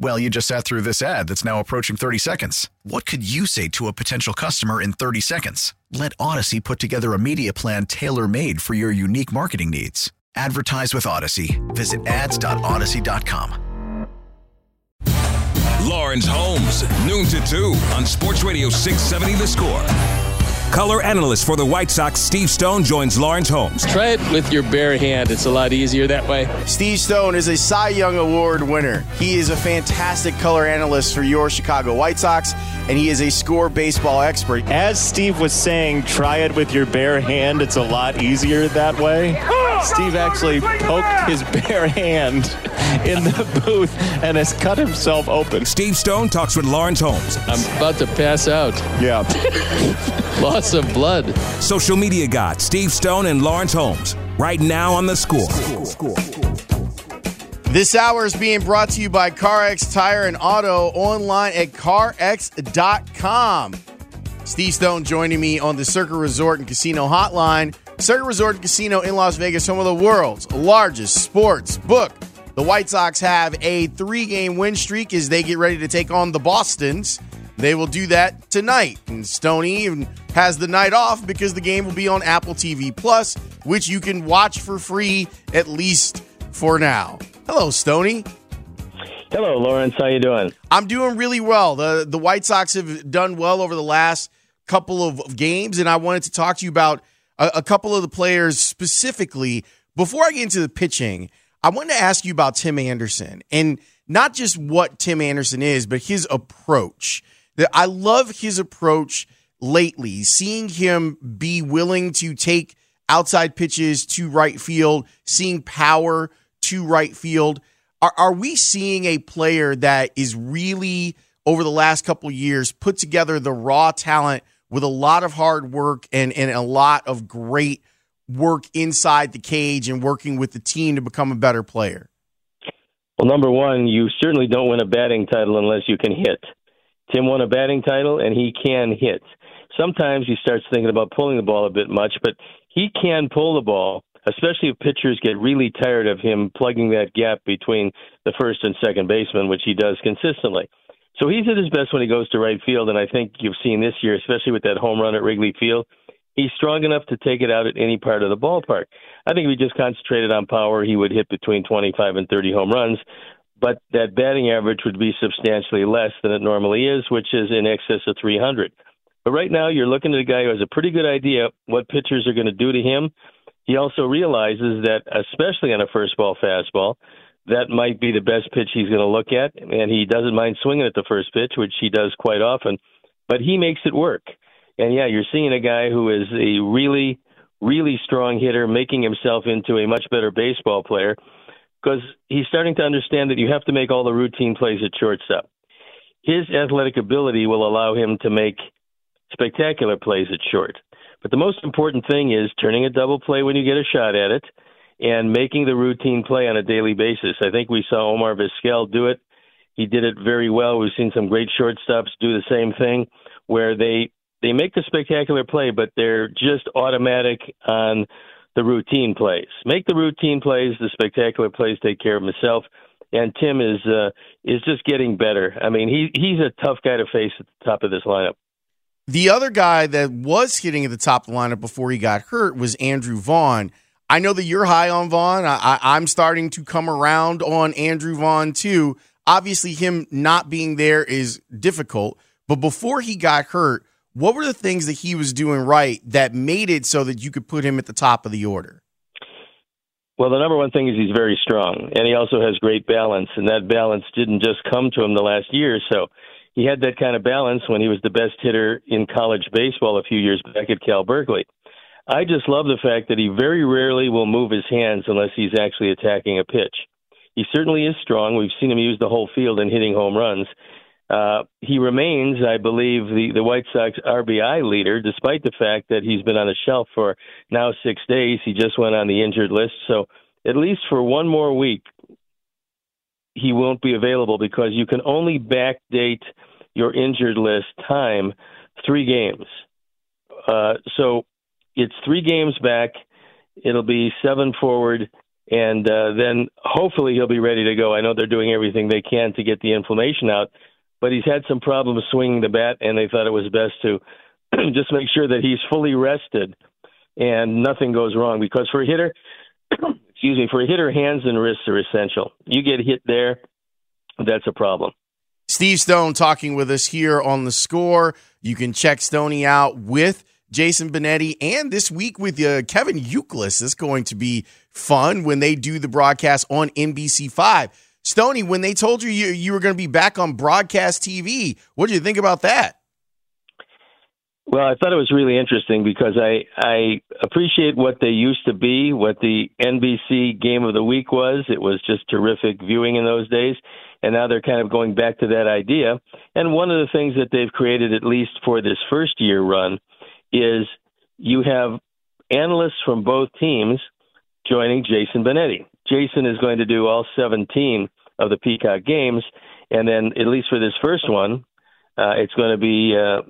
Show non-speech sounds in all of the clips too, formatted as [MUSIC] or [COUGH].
Well, you just sat through this ad that's now approaching 30 seconds. What could you say to a potential customer in 30 seconds? Let Audacy put together a media plan tailor made for your unique marketing needs. Advertise with Audacy. Visit ads.audacy.com. Lawrence Holmes, noon to 2 on Sports Radio 670 The Score. Color analyst for the White Sox, Steve Stone, joins Lawrence Holmes. Try it with your bare hand. It's a lot easier that way. Steve Stone is a Cy Young Award winner. He is a fantastic color analyst for your Chicago White Sox, and he is a score baseball expert. As Steve was saying, try it with your bare hand. It's a lot easier that way. Steve actually poked his [LAUGHS] bare hand in the booth and has cut himself open. Steve Stone talks with Lawrence Holmes. I'm about to pass out. Yeah. [LAUGHS] Loss of blood. Social media god Steve Stone and Lawrence Holmes. Right now on the score. This hour is being brought to you by CarX Tire and Auto online at carx.com. Steve Stone joining me on the Circa Resort and Casino Hotline. Circa Resort and Casino in Las Vegas, home of the world's largest sports book. The White Sox have a three game win streak as they get ready to take on the Bostons. They will do that tonight. And Stoney even has the night off because the game will be on Apple TV Plus, which you can watch for free at least for now. Hello, Stoney. Hello, Lawrence. How you doing? I'm doing really well. The the White Sox have done well over the last couple of games, and I wanted to talk to you about a, a couple of the players specifically. Before I get into the pitching, I wanted to ask you about Tim Anderson and not just what Tim Anderson is, but his approach. I love his approach lately, seeing him be willing to take outside pitches to right field, seeing power to right field. Are, are we seeing a player that is really, over the last couple years, put together the raw talent with a lot of hard work and, and a lot of great work inside the cage and working with the team to become a better player? Well, number one, you certainly don't win a batting title unless you can hit. Tim won a batting title, and he can hit. Sometimes he starts thinking about pulling the ball a bit much, but he can pull the ball, especially if pitchers get really tired of him plugging that gap between the first and second baseman, which he does consistently. So he's at his best when he goes to right field, and I think you've seen this year, especially with that home run at Wrigley Field, he's strong enough to take it out at any part of the ballpark. I think if he just concentrated on power, he would hit between 25 and 30 home runs but that batting average would be substantially less than it normally is, which is in excess of 300. But right now, you're looking at a guy who has a pretty good idea what pitchers are going to do to him. He also realizes that, especially on a first ball fastball, that might be the best pitch he's going to look at, and he doesn't mind swinging at the first pitch, which he does quite often. But he makes it work. And yeah, you're seeing a guy who is a really, really strong hitter, making himself into a much better baseball player because he's starting to understand that you have to make all the routine plays at shortstop. His athletic ability will allow him to make spectacular plays at short. But the most important thing is turning a double play when you get a shot at it and making the routine play on a daily basis. I think we saw Omar Vizquel do it. He did it very well. We've seen some great shortstops do the same thing where they they make the spectacular play, but they're just automatic on the routine plays. Make the routine plays, the spectacular plays take care of himself. And Tim is uh, is just getting better. I mean, he he's a tough guy to face at the top of this lineup. The other guy that was hitting at the top of the lineup before he got hurt was Andrew Vaughn. I know that you're high on Vaughn. I, am starting to come around on Andrew Vaughn too. Obviously, him not being there is difficult. But before he got hurt, what were the things that he was doing right that made it so that you could put him at the top of the order? Well, the number one thing is he's very strong, and he also has great balance, and that balance didn't just come to him the last year or so. He had that kind of balance when he was the best hitter in college baseball a few years back at Cal Berkeley. I just love the fact that he very rarely will move his hands unless he's actually attacking a pitch. He certainly is strong. We've seen him use the whole field in hitting home runs. Uh, he remains, I believe, the, the White Sox RBI leader, despite the fact that he's been on the shelf for now six days. He just went on the injured list. So, at least for one more week, he won't be available because you can only backdate your injured list time three games. Uh, so, it's three games back. It'll be seven forward, and uh, then hopefully he'll be ready to go. I know they're doing everything they can to get the inflammation out, but he's had some problems swinging the bat, and they thought it was best to [CLEARS THROAT] just make sure that he's fully rested and nothing goes wrong. Because for a hitter, [CLEARS THROAT] excuse me, for a hitter, hands and wrists are essential. You get hit there, that's a problem. Steve Stone talking with us here on the score. You can check Stoney out with Jason Benetti, and this week with uh, Kevin Youkilis. It's going to be fun when they do the broadcast on NBC5. Stoney, when they told you you, you were going to be back on broadcast TV, what did you think about that? Well, I thought it was really interesting because I I appreciate what they used to be, what the NBC game of the week was. It was just terrific viewing in those days, and now they're kind of going back to that idea. And one of the things that they've created, at least for this first year run, is you have analysts from both teams joining Jason Benetti. Jason is going to do all 17 of the Peacock games, and then at least for this first one, uh, it's going to be uh,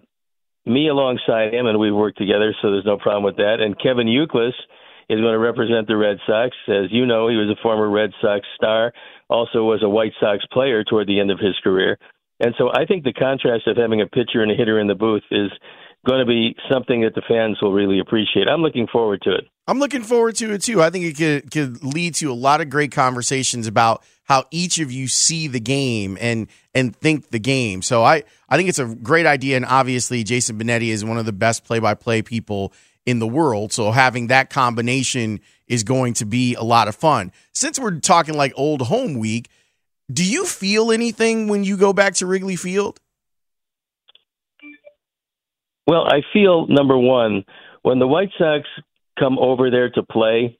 me alongside him, and we've worked together, so there's no problem with that. And Kevin Youkilis is going to represent the Red Sox. As you know, he was a former Red Sox star, also was a White Sox player toward the end of his career. And so I think the contrast of having a pitcher and a hitter in the booth is going to be something that the fans will really appreciate. I'm looking forward to it. I'm looking forward to it too. I think it could could lead to a lot of great conversations about how each of you see the game and and think the game. So I I think it's a great idea and obviously Jason Benetti is one of the best play-by-play people in the world. So having that combination is going to be a lot of fun. Since we're talking like old home week, do you feel anything when you go back to Wrigley Field? Well, I feel number one, when the White Sox come over there to play,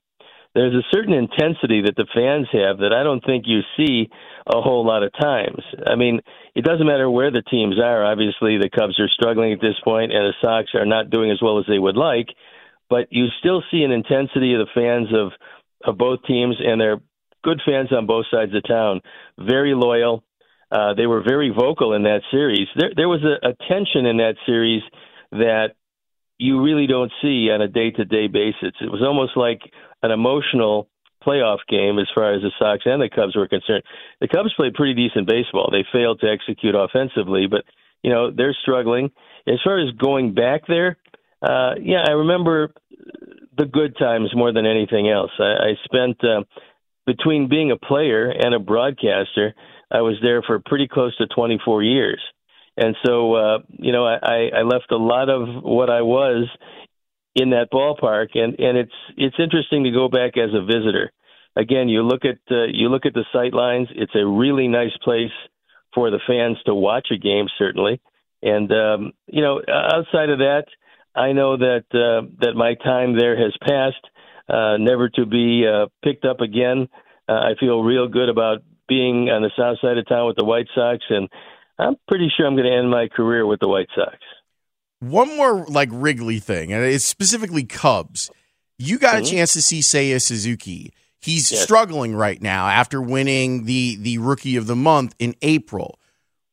there's a certain intensity that the fans have that I don't think you see a whole lot of times. I mean, it doesn't matter where the teams are. Obviously, the Cubs are struggling at this point, and the Sox are not doing as well as they would like. But you still see an intensity of the fans of of both teams, and they're good fans on both sides of town. Very loyal. Uh, they were very vocal in that series. There, there was a, a tension in that series that you really don't see on a day to day basis. It was almost like an emotional playoff game as far as the Sox and the Cubs were concerned. The Cubs played pretty decent baseball. They failed to execute offensively, but you know they're struggling. As far as going back there, uh, yeah, I remember the good times more than anything else. I, I spent uh, between being a player and a broadcaster. I was there for pretty close to 24 years. And so, uh, you know, I, I left a lot of what I was in that ballpark, and and it's it's interesting to go back as a visitor. Again, you look at uh, you look at the sight lines. It's a really nice place for the fans to watch a game, certainly. And um, you know, outside of that, I know that uh, that my time there has passed, uh, never to be uh, picked up again. Uh, I feel real good about being on the south side of town with the White Sox, and I'm pretty sure I'm going to end my career with the White Sox. One more like Wrigley thing, and it's specifically Cubs. You got mm-hmm. a chance to see Seiya Suzuki. He's yes. struggling right now after winning the the Rookie of the Month in April.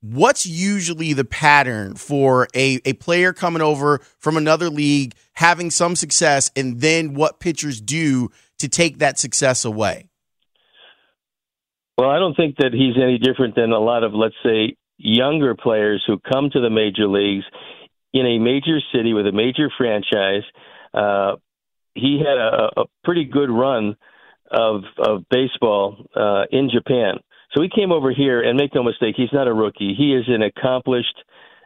What's usually the pattern for a, a player coming over from another league, having some success, and then what pitchers do to take that success away? Well, I don't think that he's any different than a lot of, let's say, younger players who come to the major leagues in a major city with a major franchise. Uh, he had a, a pretty good run of of baseball uh, in Japan. So he came over here, and make no mistake, he's not a rookie. He is an accomplished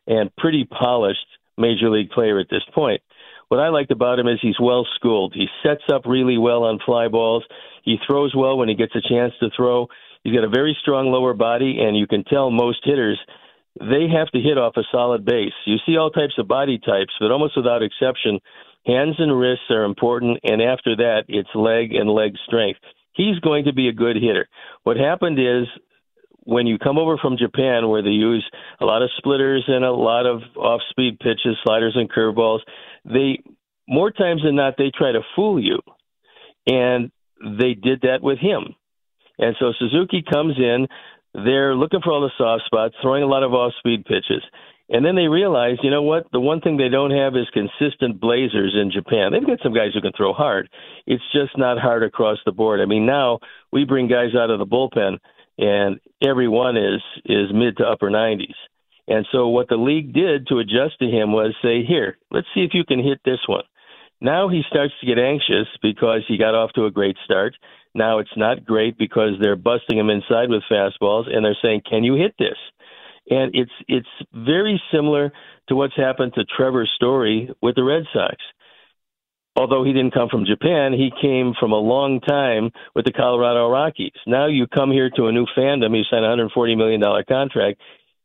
and pretty polished major league player at this point. what I liked about him is he's well schooled. He sets up really well on fly balls. He throws well when he gets a chance to throw. He's got a very strong lower body, and you can tell most hitters they have to hit off a solid base. You see all types of body types, but almost without exception, hands and wrists are important, and after that, it's leg and leg strength. He's going to be a good hitter. What happened is when you come over from Japan, where they use a lot of splitters and a lot of off-speed pitches, sliders and curveballs, they more times than not they try to fool you, and they did that with him. And so Suzuki comes in, they're looking for all the soft spots, throwing a lot of off-speed pitches. And then they realize, you know what? The one thing they don't have is consistent blazers in Japan. They've got some guys who can throw hard. It's just not hard across the board. I mean, now we bring guys out of the bullpen and every one is is mid to upper 90s. And so what the league did to adjust to him was say, "Here, let's see if you can hit this one." Now he starts to get anxious because he got off to a great start. Now it's not great because they're busting him inside with fastballs and they're saying, "Can you hit this?" And it's it's very similar to what's happened to Trevor Story with the Red Sox although he didn't come from Japan, he came from a long time with the Colorado Rockies. Now you come here to a new fandom. He signed a $140 million contract,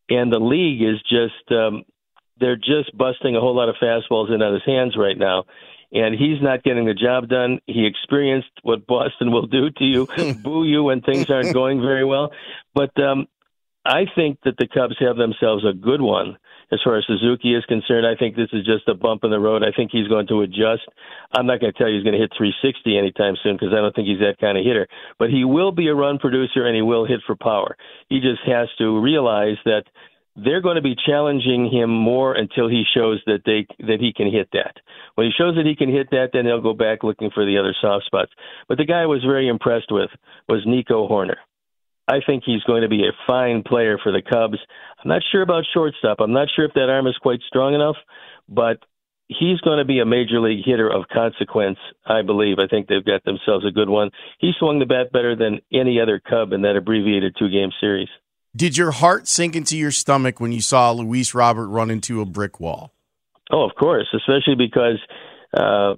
and the league is just, um, they're just busting a whole lot of fastballs in on his hands right now. And he's not getting the job done. He experienced what Boston will do to you, [LAUGHS] boo you when things aren't going very well. But um, I think that the Cubs have themselves a good one as far as Suzuki is concerned. I think this is just a bump in the road. I think he's going to adjust. I'm not going to tell you he's going to hit 360 anytime soon because I don't think he's that kind of hitter. But he will be a run producer and he will hit for power. He just has to realize that they're going to be challenging him more until he shows that they that he can hit that. When he shows that he can hit that, then they'll go back looking for the other soft spots. But the guy I was very impressed with was Nico Hoerner. I think he's going to be a fine player for the Cubs. I'm not sure about shortstop. I'm not sure if that arm is quite strong enough, but he's going to be a major league hitter of consequence, I believe. I think they've got themselves a good one. He swung the bat better than any other Cub in that abbreviated two game series. Did your heart sink into your stomach when you saw Luis Robert run into a brick wall? Oh, of course, especially because uh,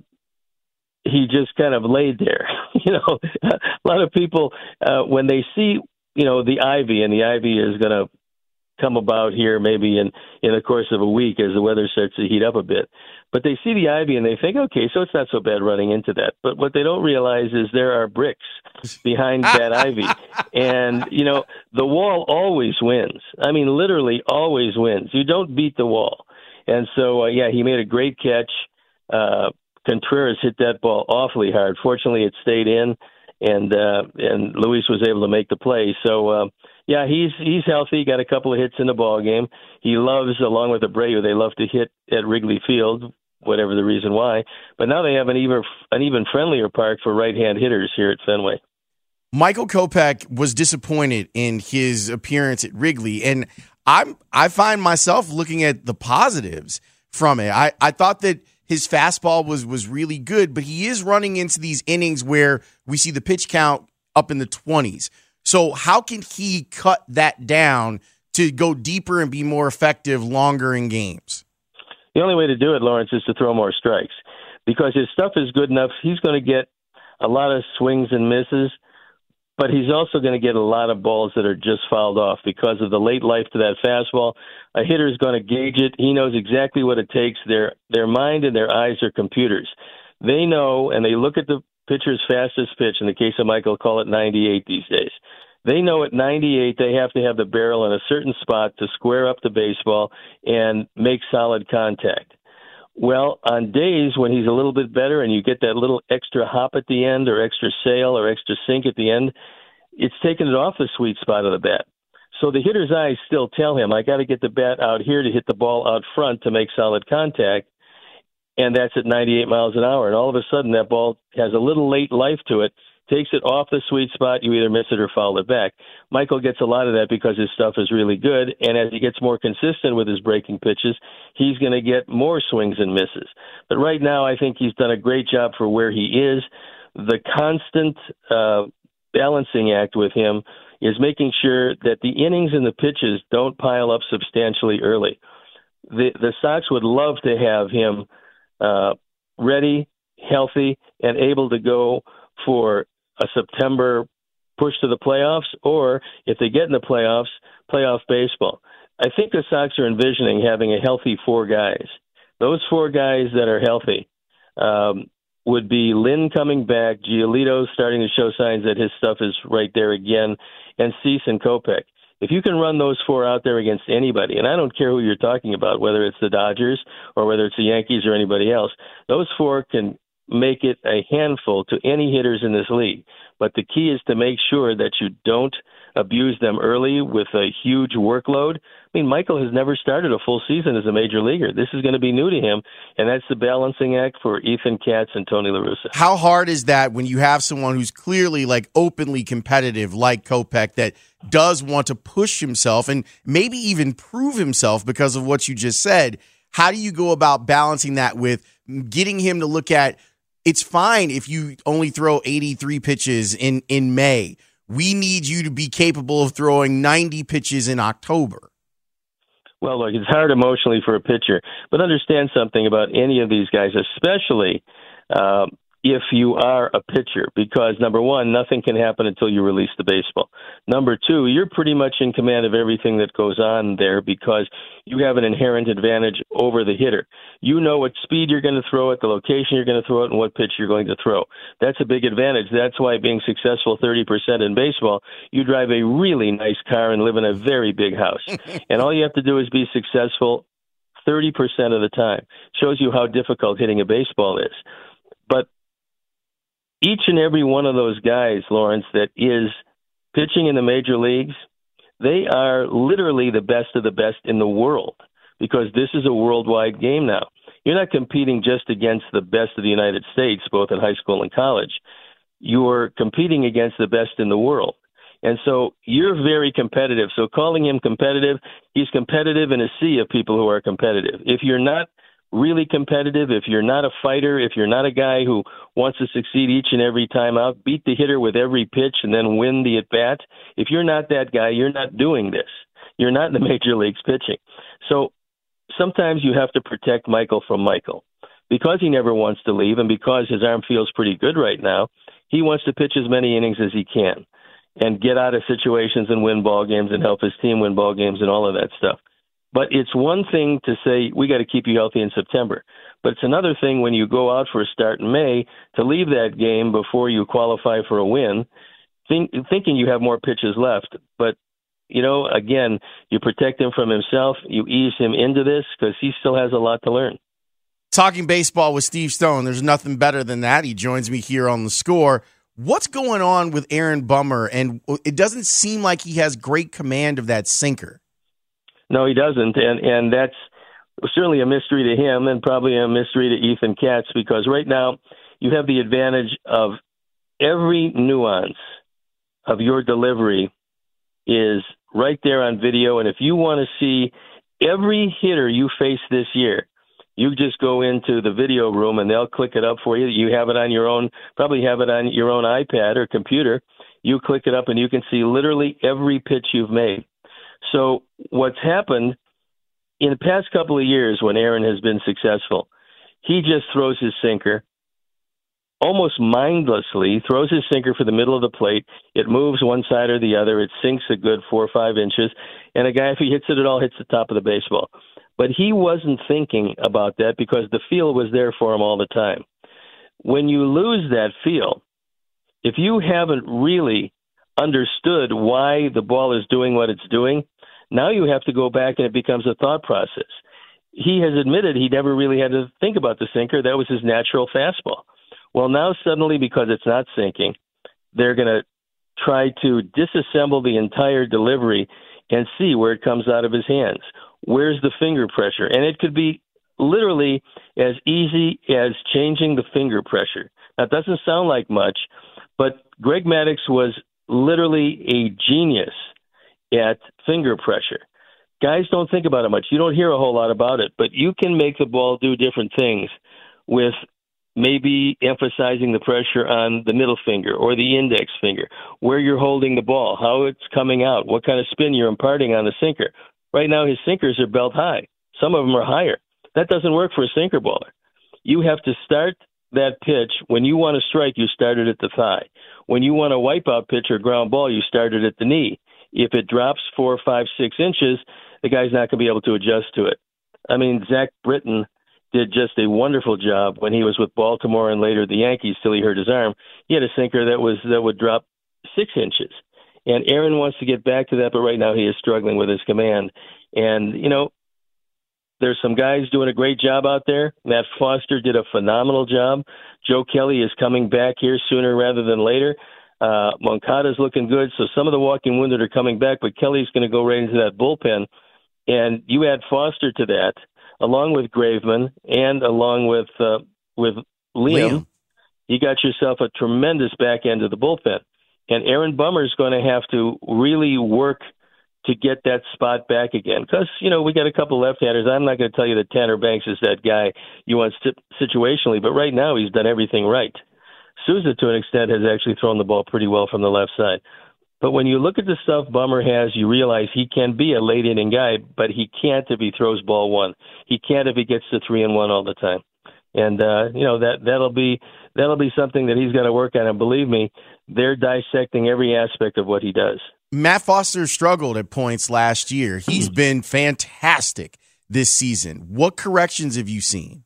he just kind of laid there. [LAUGHS] you know, [LAUGHS] a lot of people uh, when they see you know the ivy, and the ivy is going to come about here maybe in in the course of a week as the weather starts to heat up a bit. But they see the ivy and they think, okay, so it's not so bad running into that. But what they don't realize is there are bricks behind [LAUGHS] that ivy, and you know the wall always wins. I mean, literally always wins. You don't beat the wall. And so, uh, yeah, he made a great catch. Uh, Contreras hit that ball awfully hard. Fortunately, it stayed in and uh, and Luis was able to make the play. So uh, yeah, he's he's healthy. Got a couple of hits in the ball game. He loves, along with Abreu, they love to hit at Wrigley Field, whatever the reason why. But now they have an even an even friendlier park for right-hand hitters here at Fenway. Michael Kopech was disappointed in his appearance at Wrigley, and I'm I find myself looking at the positives from it. I, I thought that his fastball was was really good, but he is running into these innings where we see the pitch count up in the 20s. So how can he cut that down to go deeper and be more effective longer in games? The only way to do it, Lawrence, is to throw more strikes because his stuff is good enough. He's going to get a lot of swings and misses but he's also going to get a lot of balls that are just fouled off because of the late life to that fastball. A hitter is going to gauge it. He knows exactly what it takes. Their their mind and their eyes are computers. They know, and they look at the pitcher's fastest pitch. In the case of Michael, call it 98 these days. They know at 98 they have to have the barrel in a certain spot to square up the baseball and make solid contact. Well, on days when he's a little bit better and you get that little extra hop at the end or extra sail or extra sink at the end, it's taking it off the sweet spot of the bat. So the hitter's eyes still tell him, I got to get the bat out here to hit the ball out front to make solid contact. And that's at 98 miles an hour. And all of a sudden, that ball has a little late life to it takes it off the sweet spot, you either miss it or foul it back. Michael gets a lot of that because his stuff is really good, and as he gets more consistent with his breaking pitches, he's going to get more swings and misses. But right now, I think he's done a great job for where he is. The constant uh, balancing act with him is making sure that the innings and the pitches don't pile up substantially early. The the Sox would love to have him uh, ready, healthy, and able to go for a September push to the playoffs, or if they get in the playoffs, playoff baseball. I think the Sox are envisioning having a healthy four guys. Those four guys that are healthy um, would be Lynn coming back, Giolito starting to show signs that his stuff is right there again, and Cease and Kopech. If you can run those four out there against anybody, and I don't care who you're talking about, whether it's the Dodgers or whether it's the Yankees or anybody else, those four can make it a handful to any hitters in this league. But the key is to make sure that you don't abuse them early with a huge workload. I mean, Michael has never started a full season as a major leaguer. This is going to be new to him, and that's the balancing act for Ethan Katz and Tony La Russa. How hard is that when you have someone who's clearly like openly competitive, like Kopech, that does want to push himself and maybe even prove himself because of what you just said? How do you go about balancing that with getting him to look at it's fine if you only throw 83 pitches in in May. We need you to be capable of throwing 90 pitches in October. Well, look, it's hard emotionally for a pitcher, but understand something about any of these guys, especially uh, if you are a pitcher because number one, nothing can happen until you release the baseball. Number two, you're pretty much in command of everything that goes on there because you have an inherent advantage over the hitter. You know what speed you're going to throw it, the location you're going to throw it, and what pitch you're going to throw. That's a big advantage. That's why being successful 30% in baseball, you drive a really nice car and live in a very big house. [LAUGHS] and all you have to do is be successful 30% of the time. Shows you how difficult hitting a baseball is. But each and every one of those guys, Lawrence, that is pitching in the major leagues, they are literally the best of the best in the world because this is a worldwide game now. You're not competing just against the best of the United States, both in high school and college. You're competing against the best in the world. And so you're very competitive. So calling him competitive, he's competitive in a sea of people who are competitive. If you're not really competitive, if you're not a fighter, if you're not a guy who wants to succeed each and every time out, beat the hitter with every pitch and then win the at bat, if you're not that guy, you're not doing this. You're not in the [LAUGHS] major leagues pitching. So sometimes you have to protect Michael from Michael. Because he never wants to leave and because his arm feels pretty good right now, he wants to pitch as many innings as he can and get out of situations and win ball games and help his team win ball games and all of that stuff. But it's one thing to say we got to keep you healthy in September, but it's another thing when you go out for a start in May to leave that game before you qualify for a win, think, thinking you have more pitches left. But you know, again, you protect him from himself, you ease him into this because he still has a lot to learn. Talking baseball with Steve Stone, there's nothing better than that. He joins me here on the score. What's going on with Aaron Bummer? And it doesn't seem like he has great command of that sinker. No, he doesn't, and and that's certainly a mystery to him, and probably a mystery to Ethan Katz because right now you have the advantage of every nuance of your delivery is right there on video, and if you want to see every hitter you face this year, you just go into the video room and they'll click it up for you. You have it on your own, probably have it on your own iPad or computer. You click it up and you can see literally every pitch you've made. So what's happened in the past couple of years when Aaron has been successful, he just throws his sinker almost mindlessly, throws his sinker for the middle of the plate. It moves one side or the other. It sinks a good four or five inches. And a guy, if he hits it at all, hits the top of the baseball. But he wasn't thinking about that because the feel was there for him all the time. When you lose that feel, if you haven't really understood why the ball is doing what it's doing, now you have to go back and it becomes a thought process. He has admitted he never really had to think about the sinker. That was his natural fastball. Well, now suddenly, because it's not sinking, they're going to try to disassemble the entire delivery and see where it comes out of his hands. Where's the finger pressure? And it could be literally as easy as changing the finger pressure. That doesn't sound like much, but Greg Maddux was literally a genius at finger pressure. Guys don't think about it much. You don't hear a whole lot about it, but you can make the ball do different things with maybe emphasizing the pressure on the middle finger or the index finger, where you're holding the ball, how it's coming out, what kind of spin you're imparting on the sinker. Right now, his sinkers are belt high. Some of them are higher. That doesn't work for a sinker baller. you have to start that pitch. When you want to strike, you start it at the thigh. When you want a wipeout pitch or ground ball, you start it at the knee. If it drops four, five, six inches, the guy's not going to be able to adjust to it. I mean, Zach Britton did just a wonderful job when he was with Baltimore and later the Yankees till he hurt his arm. He had a sinker that was that would drop six inches. And Aaron wants to get back to that, but right now he is struggling with his command. And, you know, there's some guys doing a great job out there. Matt Foster did a phenomenal job. Joe Kelly is coming back here sooner rather than later. Uh, Moncada's looking good. So some of the walking wounded are coming back, but Kelly's going to go right into that bullpen. And you add Foster to that, along with Graveman and along with uh, with Liam, Liam, you got yourself a tremendous back end of the bullpen. And Aaron Bummer is going to have to really work to get that spot back again. Because, you know, we got a couple left handers. I'm not going to tell you that Tanner Banks is that guy you want situationally, but right now he's done everything right. Sousa, to an extent, has actually thrown the ball pretty well from the left side. But when you look at the stuff Bummer has, you realize he can be a late inning guy, but he can't if he throws ball one. He can't if he gets to three and one all the time. And uh, you know that that'll be that'll be something that he's got to work on. And believe me, they're dissecting every aspect of what he does. Matt Foster struggled at points last year. He's been fantastic this season. What corrections have you seen?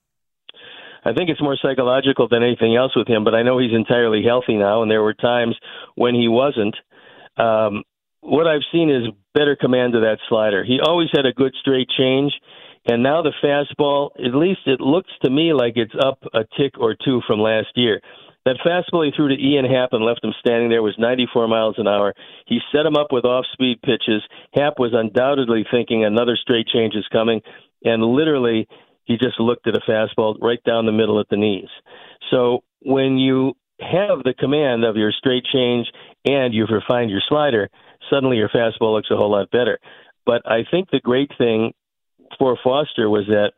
I think it's more psychological than anything else with him, but I know he's entirely healthy now, and there were times when he wasn't. Um, what I've seen is better command of that slider. He always had a good straight change, and now the fastball, at least it looks to me like it's up a tick or two from last year. That fastball he threw to Ian Happ and left him standing there was 94 miles an hour. He set him up with off speed pitches. Happ was undoubtedly thinking another straight change is coming, and literally he just looked at a fastball right down the middle at the knees. So when you have the command of your straight change and you've refined your slider, suddenly your fastball looks a whole lot better. But I think the great thing for Foster was that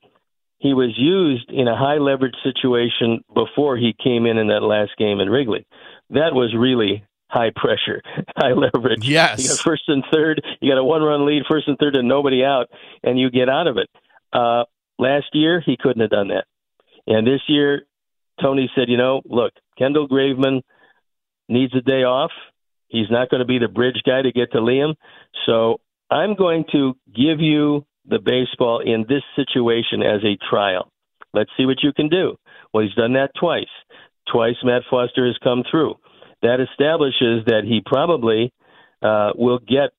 he was used in a high leverage situation before he came in in that last game in Wrigley. That was really high pressure, [LAUGHS] high leverage. Yes. You got first and third, you got a one run lead, first and third, and nobody out, and you get out of it. Uh, last year, he couldn't have done that. And this year, Tony said, you know, look, Kendall Graveman needs a day off. He's not going to be the bridge guy to get to Liam. So I'm going to give you the baseball in this situation as a trial. Let's see what you can do. Well, he's done that twice. Twice Matt Foster has come through. That establishes that he probably uh, will get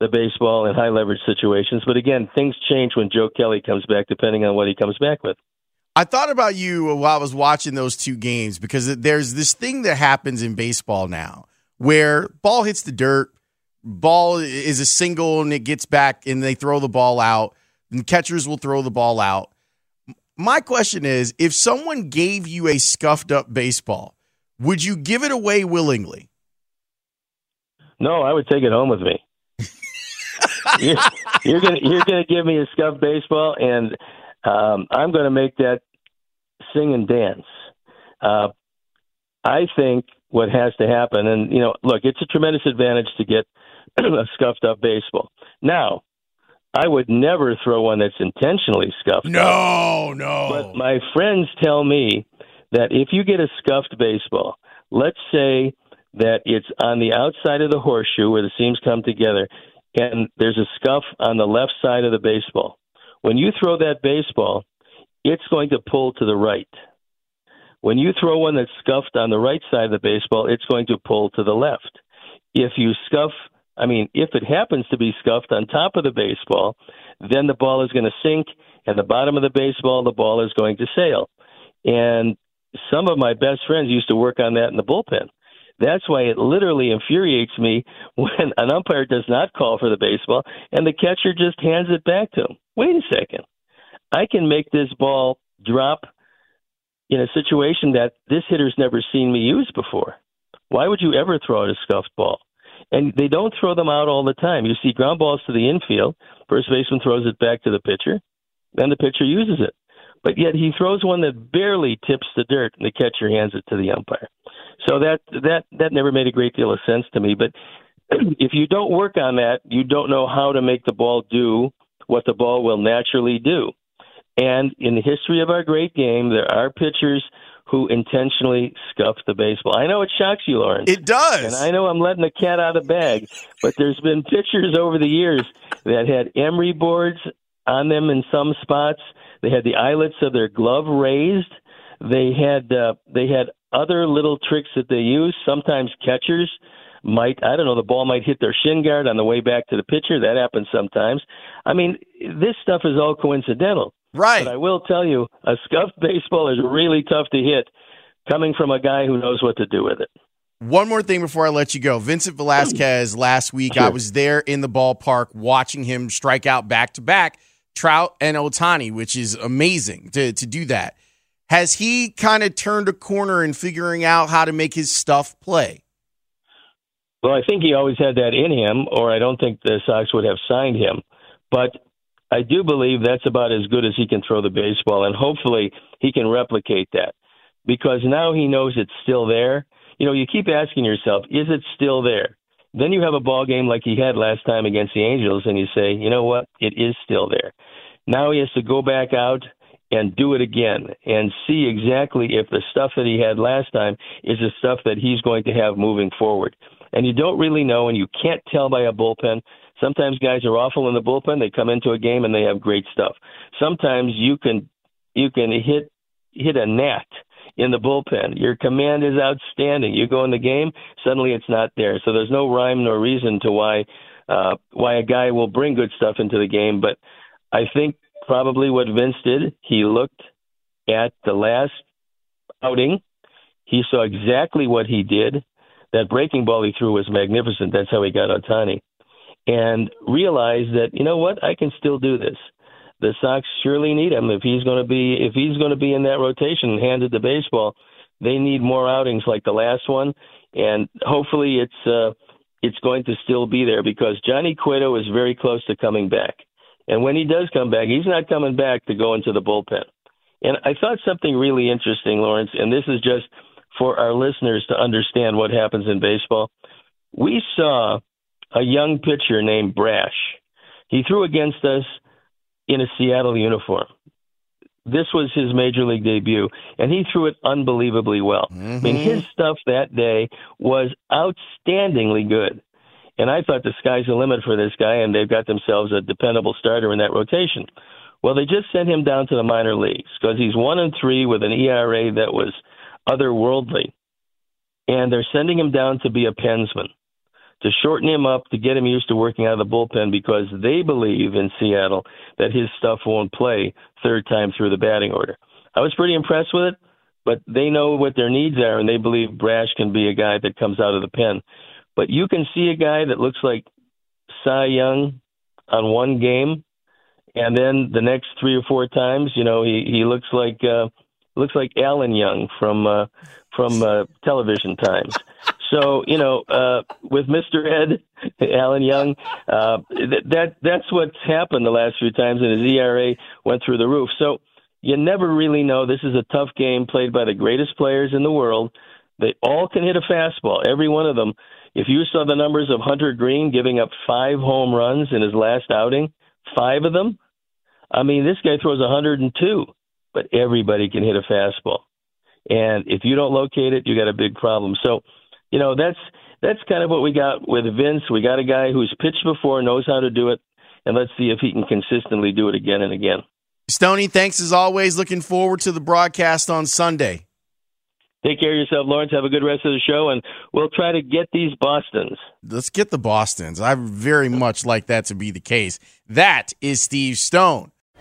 the baseball in high leverage situations. But again, things change when Joe Kelly comes back, depending on what he comes back with. I thought about you while I was watching those two games because there's this thing that happens in baseball now where ball hits the dirt, ball is a single and it gets back and they throw the ball out and catchers will throw the ball out. My question is if someone gave you a scuffed up baseball, would you give it away willingly? No, I would take it home with me. [LAUGHS] you're, you're, gonna you're gonna give me a scuffed baseball, and um, I'm gonna make that sing and dance. Uh, I think what has to happen, and you know, look, it's a tremendous advantage to get [CLEARS THROAT] a scuffed up baseball. Now, I would never throw one that's intentionally scuffed. No, up. no. But my friends tell me that if you get a scuffed baseball, let's say that it's on the outside of the horseshoe where the seams come together, and there's a scuff on the left side of the baseball. When you throw that baseball, it's going to pull to the right. When you throw one that's scuffed on the right side of the baseball, it's going to pull to the left. If you scuff I mean, if it happens to be scuffed on top of the baseball, then the ball is going to sink, and the bottom of the baseball, the ball is going to sail. And some of my best friends used to work on that in the bullpen. That's why it literally infuriates me [LAUGHS] when an umpire does not call for the baseball and the catcher just hands it back to him. Wait a second. I can make this ball drop in a situation that this hitter's never seen me use before. Why would you ever throw out a scuffed ball? And they don't throw them out all the time. You see ground balls to the infield, first baseman throws it back to the pitcher, then the pitcher uses it. But yet he throws one that barely tips the dirt, and the catcher hands it to the umpire. So that that that never made a great deal of sense to me. But [CLEARS THROAT] if you don't work on that, you don't know how to make the ball do what the ball will naturally do. And in the history of our great game, there are pitchers who intentionally scuff the baseball. I know it shocks you, Lawrence. It does. And I know I'm letting the cat out of the bag, but there's been pitchers over the years that had emery boards on them in some spots. They had the eyelets of their glove raised. They had uh, they had other little tricks that they use. Sometimes catchers might I don't know the ball might hit their shin guard on the way back to the pitcher. That happens sometimes. I mean, this stuff is all coincidental. Right. But I will tell you, a scuffed [LAUGHS] baseball is really tough to hit coming from a guy who knows what to do with it. One more thing before I let you go. Vincent Velasquez hmm. last week, sure. I was there in the ballpark watching him strike out back to back Trout and Ohtani, which is amazing to, to do that. Has he kind of turned a corner in figuring out how to make his stuff play? Well, I think he always had that in him, or I don't think the Sox would have signed him. But I do believe that's about as good as he can throw the baseball, and hopefully he can replicate that because now he knows it's still there. You know, you keep asking yourself, is it still there? Then you have a ball game like he had last time against the Angels, and you say, you know what, it is still there. Now he has to go back out and do it again and see exactly if the stuff that he had last time is the stuff that he's going to have moving forward. And you don't really know, and you can't tell by a bullpen. Sometimes guys are awful in the bullpen. They come into a game and they have great stuff. Sometimes you can you can hit hit a gnat in the bullpen. Your command is outstanding. You go in the game, suddenly it's not there. So there's no rhyme nor reason to why uh, why a guy will bring good stuff into the game. But I think probably what Vince did, he looked at the last outing. He saw exactly what he did. That breaking ball he threw was magnificent. That's how he got Ohtani. And realize that, you know what, I can still do this. The Sox surely need him if he's going to be if he's going to be in that rotation and handed the baseball. They need more outings like the last one, and hopefully it's uh, it's going to still be there because Johnny Cueto is very close to coming back. And when he does come back, he's not coming back to go into the bullpen. And I thought something really interesting, Lawrence, and this is just for our listeners to understand what happens in baseball. We saw a young pitcher named Brash. He threw against us in a Seattle uniform. This was his major league debut, and he threw it unbelievably well. Mm-hmm. I mean, his stuff that day was outstandingly good. And I thought the sky's the limit for this guy, and they've got themselves a dependable starter in that rotation. Well, they just sent him down to the minor leagues because he's one and three with an ERA that was otherworldly, and they're sending him down to be a pensman to shorten him up to get him used to working out of the bullpen because they believe in Seattle that his stuff won't play third time through the batting order. I was pretty impressed with it, but they know what their needs are, and they believe Brash can be a guy that comes out of the pen. But you can see a guy that looks like Cy Young on one game, and then the next three or four times, you know, he he looks like uh, looks like Alan Young from uh, from uh, television times. [LAUGHS] So you know, uh, with Mr. Ed, Alan Young, uh, that that's what's happened the last few times, and his ERA went through the roof. So you never really know. This is a tough game played by the greatest players in the world. They all can hit a fastball, every one of them. If you saw the numbers of Hunter Greene giving up five home runs in his last outing, five of them, I mean, this guy throws 102, but everybody can hit a fastball. And if you don't locate it, you got a big problem. So, you know, that's that's kind of what we got with Vince. We got a guy who's pitched before, knows how to do it, and let's see if he can consistently do it again and again. Stoney, thanks as always. Looking forward to the broadcast on Sunday. Take care of yourself, Lawrence. Have a good rest of the show, and we'll try to get these Bostons. Let's get the Bostons. I very much like that to be the case. That is Steve Stone.